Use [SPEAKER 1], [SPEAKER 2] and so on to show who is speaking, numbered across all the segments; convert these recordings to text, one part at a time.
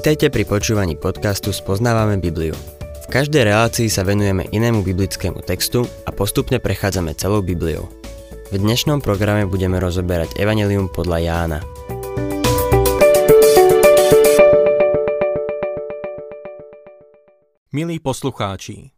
[SPEAKER 1] Vitajte pri počúvaní podcastu Spoznávame Bibliu. V každej relácii sa venujeme inému biblickému textu a postupne prechádzame celou Bibliou. V dnešnom programe budeme rozoberať Evangelium podľa Jána.
[SPEAKER 2] Milí poslucháči,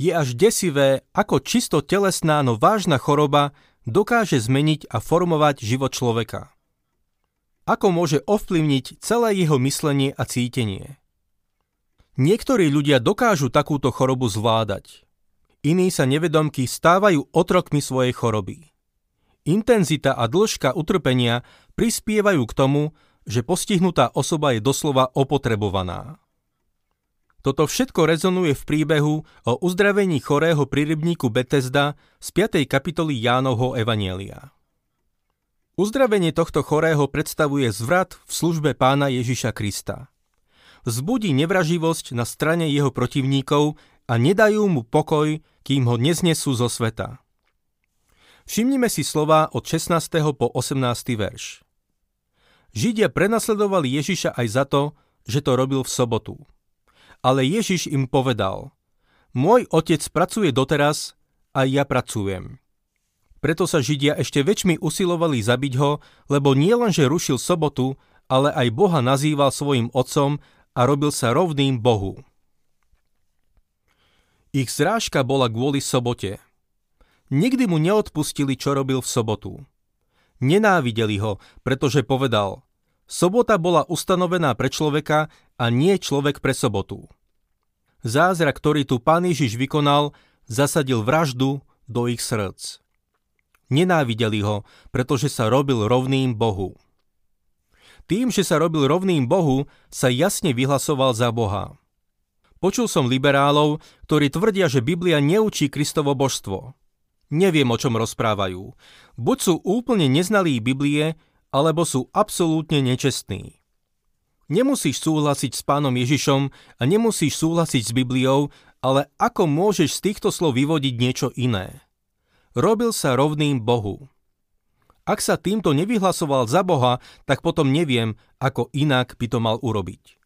[SPEAKER 2] je až desivé, ako čisto telesná, no vážna choroba dokáže zmeniť a formovať život človeka. Ako môže ovplyvniť celé jeho myslenie a cítenie. Niektorí ľudia dokážu takúto chorobu zvládať. Iní sa nevedomky stávajú otrokmi svojej choroby. Intenzita a dĺžka utrpenia prispievajú k tomu, že postihnutá osoba je doslova opotrebovaná. Toto všetko rezonuje v príbehu o uzdravení chorého pri rybníku Betesda z 5. kapitoly Jánovho Evanielia. Uzdravenie tohto chorého predstavuje zvrat v službe pána Ježiša Krista. Vzbudí nevraživosť na strane jeho protivníkov a nedajú mu pokoj, kým ho neznesú zo sveta. Všimnime si slova od 16. po 18. verš. Židia prenasledovali Ježiša aj za to, že to robil v sobotu. Ale Ježiš im povedal, môj otec pracuje doteraz a ja pracujem. Preto sa Židia ešte väčšmi usilovali zabiť ho, lebo nielenže rušil sobotu, ale aj Boha nazýval svojim otcom a robil sa rovným Bohu. Ich zrážka bola kvôli sobote. Nikdy mu neodpustili, čo robil v sobotu. Nenávideli ho, pretože povedal, sobota bola ustanovená pre človeka a nie človek pre sobotu. Zázrak, ktorý tu pán Ježiš vykonal, zasadil vraždu do ich srdc. Nenávideli ho, pretože sa robil rovným Bohu. Tým, že sa robil rovným Bohu, sa jasne vyhlasoval za Boha. Počul som liberálov, ktorí tvrdia, že Biblia neučí Kristovo božstvo. Neviem, o čom rozprávajú. Buď sú úplne neznalí Biblie, alebo sú absolútne nečestní. Nemusíš súhlasiť s pánom Ježišom a nemusíš súhlasiť s Bibliou, ale ako môžeš z týchto slov vyvodiť niečo iné? Robil sa rovným Bohu. Ak sa týmto nevyhlasoval za Boha, tak potom neviem, ako inak by to mal urobiť.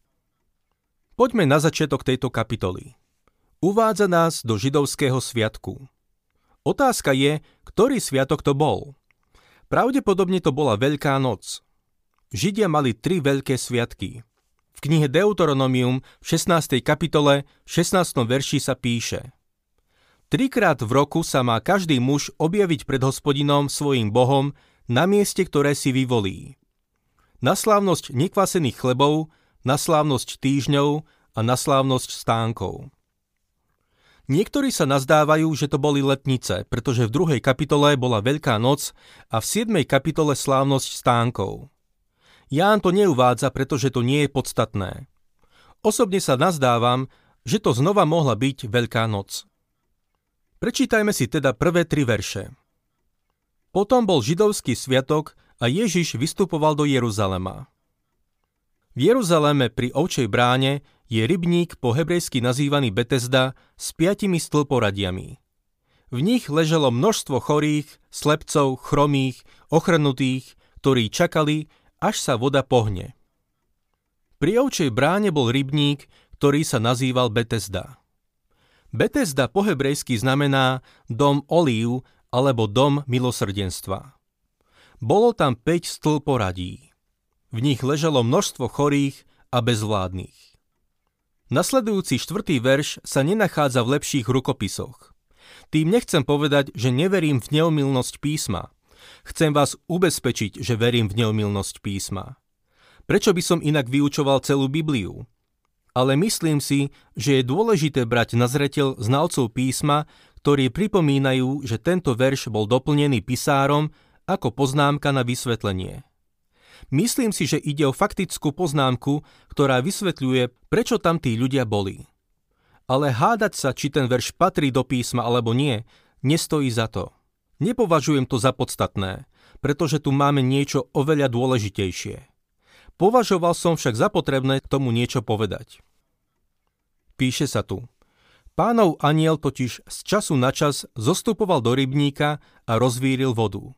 [SPEAKER 2] Poďme na začiatok tejto kapitoly. Uvádza nás do židovského sviatku. Otázka je, ktorý sviatok to bol. Pravdepodobne to bola Veľká noc – Židia mali tri veľké sviatky. V knihe Deuteronomium v 16. kapitole 16. verši sa píše Trikrát v roku sa má každý muž objaviť pred hospodinom svojim bohom na mieste, ktoré si vyvolí. Na slávnosť nekvasených chlebov, na slávnosť týždňov a na slávnosť stánkov. Niektorí sa nazdávajú, že to boli letnice, pretože v druhej kapitole bola Veľká noc a v 7. kapitole slávnosť stánkov. Ján to neuvádza, pretože to nie je podstatné. Osobne sa nazdávam, že to znova mohla byť Veľká noc. Prečítajme si teda prvé tri verše. Potom bol židovský sviatok a Ježiš vystupoval do Jeruzalema. V Jeruzaleme pri ovčej bráne je rybník po hebrejsky nazývaný Betesda s piatimi stĺporadiami. V nich leželo množstvo chorých, slepcov, chromých, ochrnutých, ktorí čakali, až sa voda pohne. Pri ovčej bráne bol rybník, ktorý sa nazýval Betesda. Betesda po hebrejsky znamená dom olív alebo dom milosrdenstva. Bolo tam 5 stĺporadí. V nich ležalo množstvo chorých a bezvládnych. Nasledujúci štvrtý verš sa nenachádza v lepších rukopisoch. Tým nechcem povedať, že neverím v neomilnosť písma – Chcem vás ubezpečiť, že verím v neomilnosť písma. Prečo by som inak vyučoval celú Bibliu? Ale myslím si, že je dôležité brať na zreteľ znalcov písma, ktorí pripomínajú, že tento verš bol doplnený pisárom ako poznámka na vysvetlenie. Myslím si, že ide o faktickú poznámku, ktorá vysvetľuje, prečo tam tí ľudia boli. Ale hádať sa, či ten verš patrí do písma alebo nie, nestojí za to. Nepovažujem to za podstatné, pretože tu máme niečo oveľa dôležitejšie. Považoval som však za potrebné k tomu niečo povedať. Píše sa tu. Pánov aniel totiž z času na čas zostupoval do rybníka a rozvíril vodu.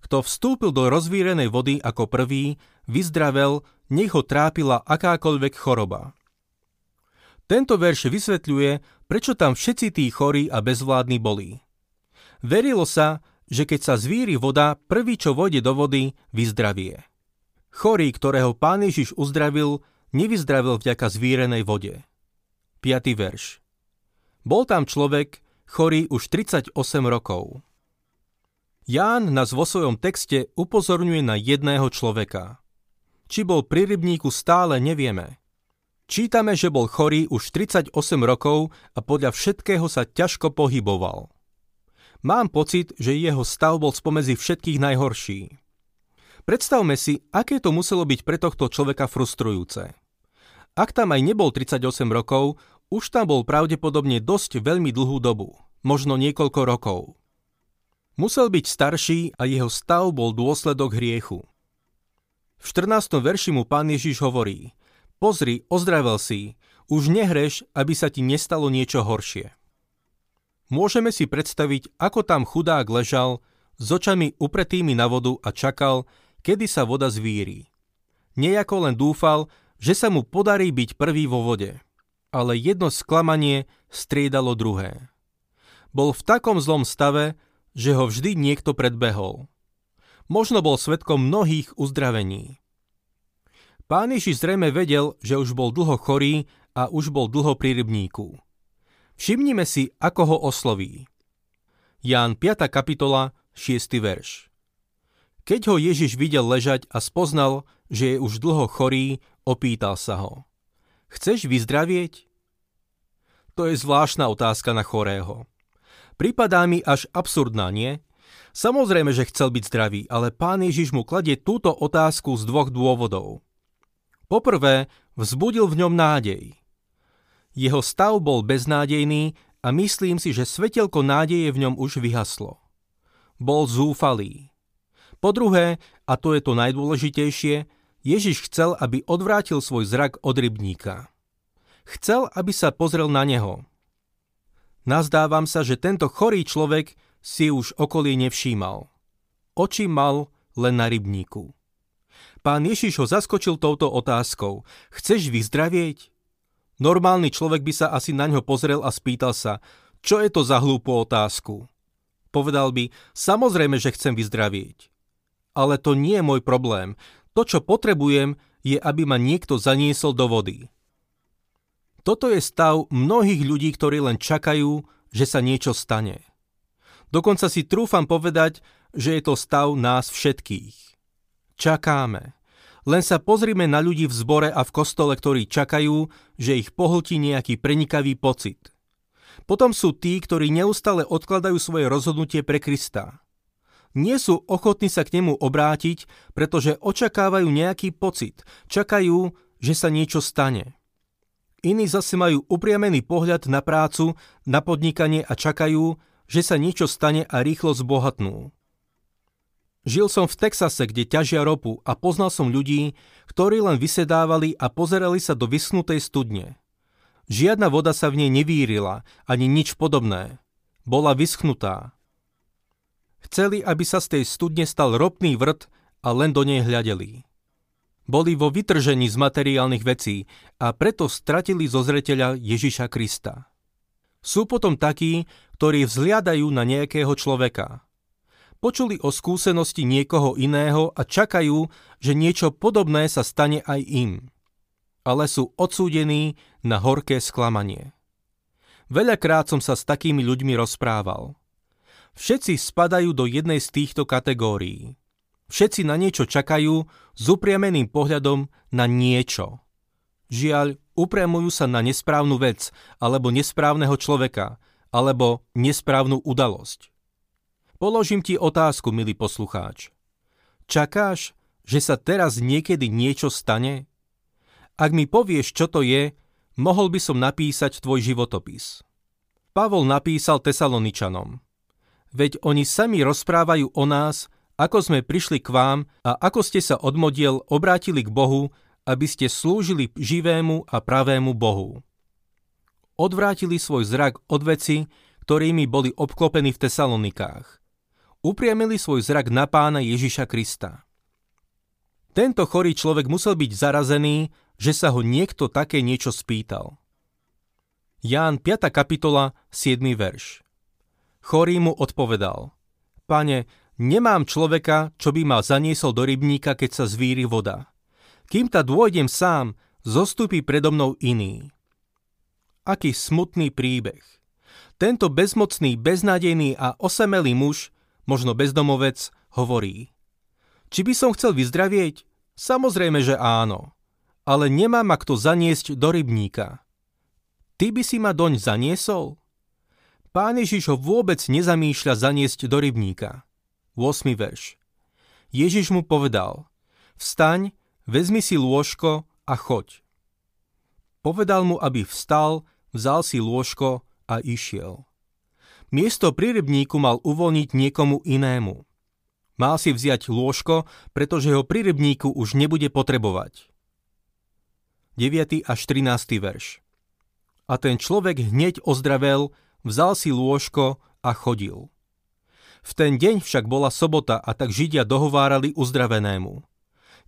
[SPEAKER 2] Kto vstúpil do rozvírenej vody ako prvý, vyzdravel, nech ho trápila akákoľvek choroba. Tento verš vysvetľuje, prečo tam všetci tí chorí a bezvládni boli. Verilo sa, že keď sa zvíri voda, prvý, čo vojde do vody, vyzdravie. Chorý, ktorého pán Ježiš uzdravil, nevyzdravil vďaka zvírenej vode. 5. verš. Bol tam človek, chorý už 38 rokov. Ján nás vo svojom texte upozorňuje na jedného človeka. Či bol pri rybníku stále nevieme. Čítame, že bol chorý už 38 rokov a podľa všetkého sa ťažko pohyboval. Mám pocit, že jeho stav bol spomedzi všetkých najhorší. Predstavme si, aké to muselo byť pre tohto človeka frustrujúce. Ak tam aj nebol 38 rokov, už tam bol pravdepodobne dosť veľmi dlhú dobu, možno niekoľko rokov. Musel byť starší a jeho stav bol dôsledok hriechu. V 14. verši mu pán Ježiš hovorí Pozri, ozdravel si, už nehreš, aby sa ti nestalo niečo horšie. Môžeme si predstaviť, ako tam chudák ležal, s očami upretými na vodu a čakal, kedy sa voda zvíri. Nejako len dúfal, že sa mu podarí byť prvý vo vode. Ale jedno sklamanie striedalo druhé. Bol v takom zlom stave, že ho vždy niekto predbehol. Možno bol svetkom mnohých uzdravení. Pán Ježiš zrejme vedel, že už bol dlho chorý a už bol dlho pri rybníku. Všimnime si, ako ho osloví. Ján 5. kapitola, 6. verš. Keď ho Ježiš videl ležať a spoznal, že je už dlho chorý, opýtal sa ho. Chceš vyzdravieť? To je zvláštna otázka na chorého. Pripadá mi až absurdná, nie? Samozrejme, že chcel byť zdravý, ale pán Ježiš mu kladie túto otázku z dvoch dôvodov. Poprvé, vzbudil v ňom nádej. Jeho stav bol beznádejný a myslím si, že svetelko nádeje v ňom už vyhaslo. Bol zúfalý. Po druhé, a to je to najdôležitejšie, Ježiš chcel, aby odvrátil svoj zrak od rybníka. Chcel, aby sa pozrel na neho, Nazdávam sa, že tento chorý človek si už okolie nevšímal. Oči mal len na rybníku. Pán Ježiš ho zaskočil touto otázkou. Chceš vyzdravieť? Normálny človek by sa asi na ňo pozrel a spýtal sa, čo je to za hlúpu otázku. Povedal by, samozrejme, že chcem vyzdravieť. Ale to nie je môj problém. To, čo potrebujem, je, aby ma niekto zaniesol do vody. Toto je stav mnohých ľudí, ktorí len čakajú, že sa niečo stane. Dokonca si trúfam povedať, že je to stav nás všetkých. Čakáme. Len sa pozrime na ľudí v zbore a v kostole, ktorí čakajú, že ich pohltí nejaký prenikavý pocit. Potom sú tí, ktorí neustále odkladajú svoje rozhodnutie pre Krista. Nie sú ochotní sa k nemu obrátiť, pretože očakávajú nejaký pocit, čakajú, že sa niečo stane. Iní zase majú upriamený pohľad na prácu, na podnikanie a čakajú, že sa niečo stane a rýchlo zbohatnú. Žil som v Texase, kde ťažia ropu a poznal som ľudí, ktorí len vysedávali a pozerali sa do vyschnutej studne. Žiadna voda sa v nej nevírila, ani nič podobné. Bola vyschnutá. Chceli, aby sa z tej studne stal ropný vrt a len do nej hľadeli. Boli vo vytržení z materiálnych vecí a preto stratili zo zreteľa Ježiša Krista. Sú potom takí, ktorí vzliadajú na nejakého človeka. Počuli o skúsenosti niekoho iného a čakajú, že niečo podobné sa stane aj im. Ale sú odsúdení na horké sklamanie. Veľakrát som sa s takými ľuďmi rozprával. Všetci spadajú do jednej z týchto kategórií. Všetci na niečo čakajú s upriameným pohľadom na niečo. Žiaľ, upriamujú sa na nesprávnu vec, alebo nesprávneho človeka, alebo nesprávnu udalosť. Položím ti otázku, milý poslucháč. Čakáš, že sa teraz niekedy niečo stane? Ak mi povieš, čo to je, mohol by som napísať tvoj životopis. Pavol napísal Tesaloničanom. Veď oni sami rozprávajú o nás, ako sme prišli k vám a ako ste sa od modiel obrátili k Bohu, aby ste slúžili živému a pravému Bohu. Odvrátili svoj zrak od veci, ktorými boli obklopení v Tesalonikách. upriamili svoj zrak na pána Ježiša Krista. Tento chorý človek musel byť zarazený, že sa ho niekto také niečo spýtal. Ján 5. kapitola 7. verš Chorý mu odpovedal Pane, nemám človeka, čo by ma zaniesol do rybníka, keď sa zvíri voda. Kým ta dôjdem sám, zostupí predo mnou iný. Aký smutný príbeh. Tento bezmocný, beznádejný a osamelý muž, možno bezdomovec, hovorí. Či by som chcel vyzdravieť? Samozrejme, že áno. Ale nemá ma kto zaniesť do rybníka. Ty by si ma doň zaniesol? Pán Ježiš ho vôbec nezamýšľa zaniesť do rybníka. 8. verš. Ježiš mu povedal, vstaň, vezmi si lôžko a choď. Povedal mu, aby vstal, vzal si lôžko a išiel. Miesto pri rybníku mal uvoľniť niekomu inému. Mal si vziať lôžko, pretože ho pri rybníku už nebude potrebovať. 9. až 13. verš A ten človek hneď ozdravel, vzal si lôžko a chodil. V ten deň však bola sobota a tak Židia dohovárali uzdravenému.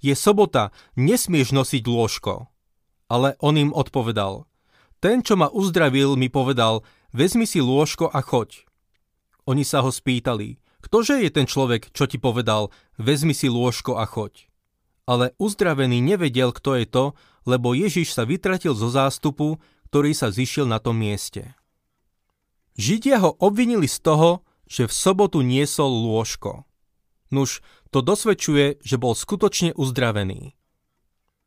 [SPEAKER 2] Je sobota, nesmieš nosiť lôžko. Ale on im odpovedal, ten, čo ma uzdravil, mi povedal, vezmi si lôžko a choď. Oni sa ho spýtali, ktože je ten človek, čo ti povedal, vezmi si lôžko a choď. Ale uzdravený nevedel, kto je to, lebo Ježiš sa vytratil zo zástupu, ktorý sa zišiel na tom mieste. Židia ho obvinili z toho, že v sobotu niesol lôžko. Nuž, to dosvedčuje, že bol skutočne uzdravený.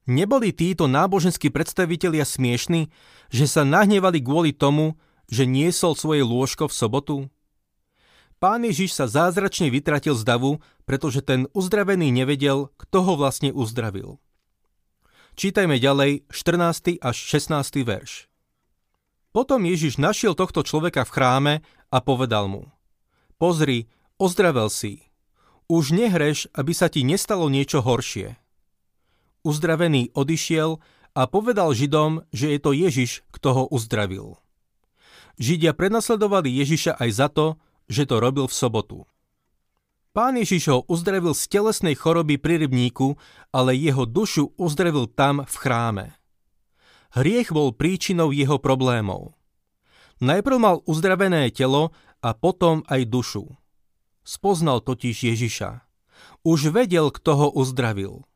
[SPEAKER 2] Neboli títo náboženskí predstavitelia smiešní, že sa nahnevali kvôli tomu, že niesol svoje lôžko v sobotu? Pán Ježiš sa zázračne vytratil z davu, pretože ten uzdravený nevedel, kto ho vlastne uzdravil. Čítajme ďalej 14. až 16. verš. Potom Ježiš našiel tohto človeka v chráme a povedal mu Pozri, ozdravel si. Už nehreš, aby sa ti nestalo niečo horšie uzdravený odišiel a povedal Židom, že je to Ježiš, kto ho uzdravil. Židia prenasledovali Ježiša aj za to, že to robil v sobotu. Pán Ježiš ho uzdravil z telesnej choroby pri rybníku, ale jeho dušu uzdravil tam v chráme. Hriech bol príčinou jeho problémov. Najprv mal uzdravené telo a potom aj dušu. Spoznal totiž Ježiša. Už vedel, kto ho uzdravil.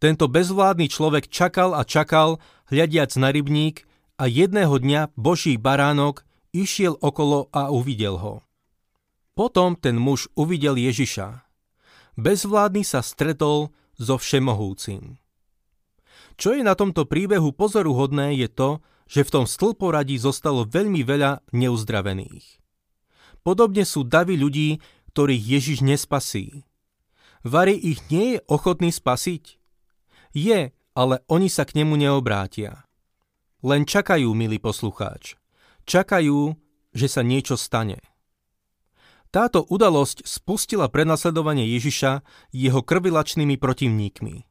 [SPEAKER 2] Tento bezvládny človek čakal a čakal, hľadiac na rybník a jedného dňa boží baránok išiel okolo a uvidel ho. Potom ten muž uvidel Ježiša. Bezvládny sa stretol so všemohúcim. Čo je na tomto príbehu pozoruhodné je to, že v tom stĺporadí zostalo veľmi veľa neuzdravených. Podobne sú davy ľudí, ktorých Ježiš nespasí. Vary ich nie je ochotný spasiť? Je, ale oni sa k nemu neobrátia. Len čakajú, milý poslucháč. Čakajú, že sa niečo stane. Táto udalosť spustila prenasledovanie Ježiša jeho krvilačnými protivníkmi.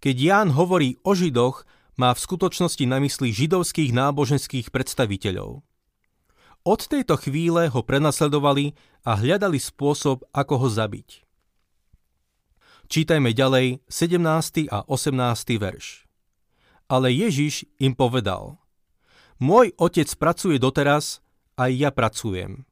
[SPEAKER 2] Keď Ján hovorí o Židoch, má v skutočnosti na mysli židovských náboženských predstaviteľov. Od tejto chvíle ho prenasledovali a hľadali spôsob, ako ho zabiť. Čítajme ďalej 17. a 18. verš. Ale Ježiš im povedal, Môj otec pracuje doteraz, aj ja pracujem.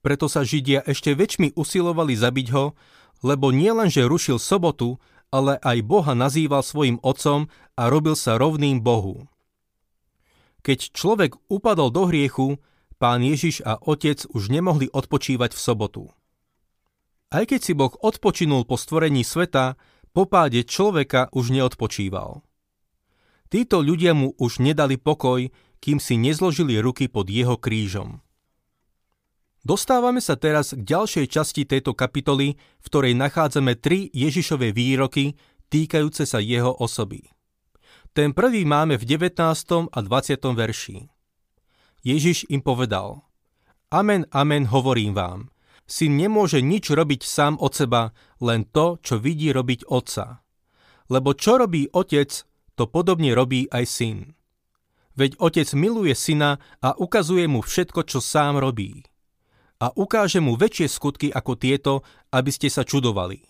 [SPEAKER 2] Preto sa Židia ešte väčšmi usilovali zabiť ho, lebo nielenže rušil sobotu, ale aj Boha nazýval svojim otcom a robil sa rovným Bohu. Keď človek upadol do hriechu, pán Ježiš a otec už nemohli odpočívať v sobotu. Aj keď si Boh odpočinul po stvorení sveta, po páde človeka už neodpočíval. Títo ľudia mu už nedali pokoj, kým si nezložili ruky pod jeho krížom. Dostávame sa teraz k ďalšej časti tejto kapitoly, v ktorej nachádzame tri Ježišové výroky týkajúce sa jeho osoby. Ten prvý máme v 19. a 20. verši. Ježiš im povedal, Amen, amen, hovorím vám – Syn nemôže nič robiť sám od seba, len to, čo vidí robiť otca. Lebo čo robí otec, to podobne robí aj syn. Veď otec miluje syna a ukazuje mu všetko, čo sám robí. A ukáže mu väčšie skutky ako tieto, aby ste sa čudovali.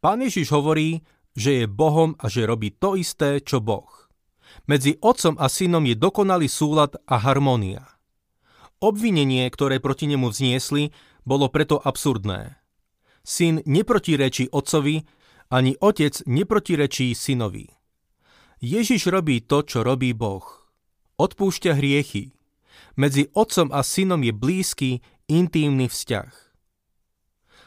[SPEAKER 2] Pán Ježiš hovorí, že je Bohom a že robí to isté, čo Boh. Medzi otcom a synom je dokonalý súlad a harmónia. Obvinenie, ktoré proti nemu vzniesli, bolo preto absurdné. Syn neprotirečí otcovi, ani otec neprotirečí synovi. Ježiš robí to, čo robí Boh. Odpúšťa hriechy. Medzi otcom a synom je blízky, intímny vzťah.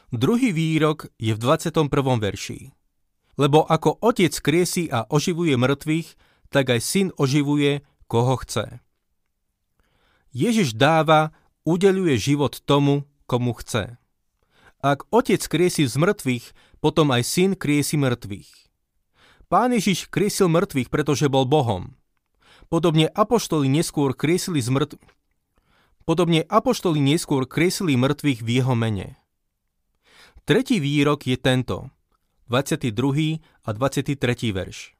[SPEAKER 2] Druhý výrok je v 21. verši. Lebo ako otec kriesi a oživuje mŕtvych, tak aj syn oživuje, koho chce. Ježiš dáva, udeluje život tomu, komu chce. Ak otec kriesi z mŕtvych, potom aj syn kriesi mŕtvych. Pán Ježiš kriesil mŕtvych, pretože bol Bohom. Podobne apoštoli neskôr kriesili z mŕtvych. Podobne apoštoli neskôr kriesili mŕtvych v jeho mene. Tretí výrok je tento, 22. a 23. verš.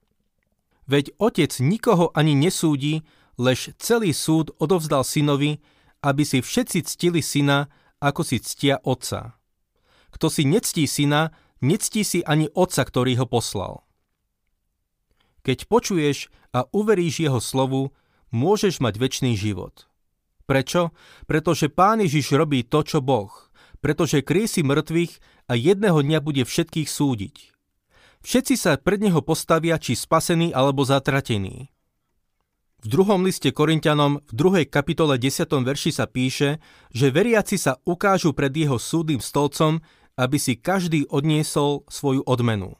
[SPEAKER 2] Veď otec nikoho ani nesúdi, lež celý súd odovzdal synovi, aby si všetci ctili syna, ako si ctia otca. Kto si nectí syna, nectí si ani otca, ktorý ho poslal. Keď počuješ a uveríš jeho slovu, môžeš mať väčší život. Prečo? Pretože Pán Ježiš robí to, čo Boh – pretože krísi mŕtvych a jedného dňa bude všetkých súdiť. Všetci sa pred neho postavia, či spasení alebo zatratení. V druhom liste Korintianom v druhej kapitole 10. verši sa píše, že veriaci sa ukážu pred jeho súdnym stolcom, aby si každý odniesol svoju odmenu.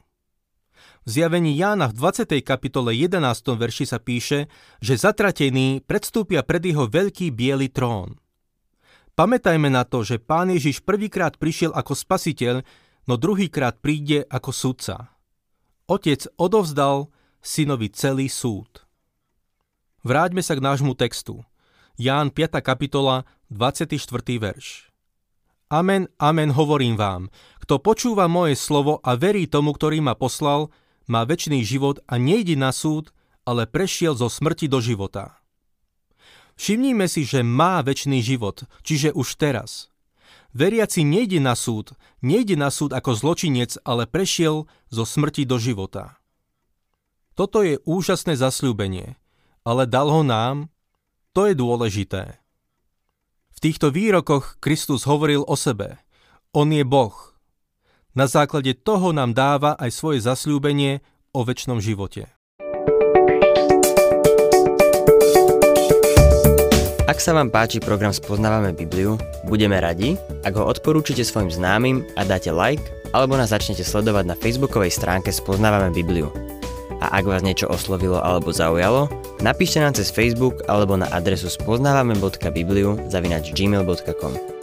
[SPEAKER 2] Zjavení Jána v 20. kapitole 11. verši sa píše, že zatratení predstúpia pred jeho veľký biely trón. Pamätajme na to, že Pán Ježiš prvýkrát prišiel ako spasiteľ, no druhýkrát príde ako sudca. Otec odovzdal synovi celý súd. Vráťme sa k nášmu textu. Ján 5. kapitola, 24. verš. Amen, amen, hovorím vám. Kto počúva moje slovo a verí tomu, ktorý ma poslal, má väčší život a nejde na súd, ale prešiel zo smrti do života. Všimnime si, že má väčší život, čiže už teraz. Veriaci nejde na súd, nejde na súd ako zločinec, ale prešiel zo smrti do života. Toto je úžasné zasľúbenie, ale dal ho nám, to je dôležité. V týchto výrokoch Kristus hovoril o sebe. On je Boh. Na základe toho nám dáva aj svoje zasľúbenie o väčšnom živote.
[SPEAKER 1] Ak sa vám páči program Spoznávame Bibliu, budeme radi, ak ho odporúčite svojim známym a dáte like, alebo nás začnete sledovať na facebookovej stránke Spoznávame Bibliu. A ak vás niečo oslovilo alebo zaujalo, napíšte nám cez Facebook alebo na adresu spoznávame.bibliu zavinač gmail.com.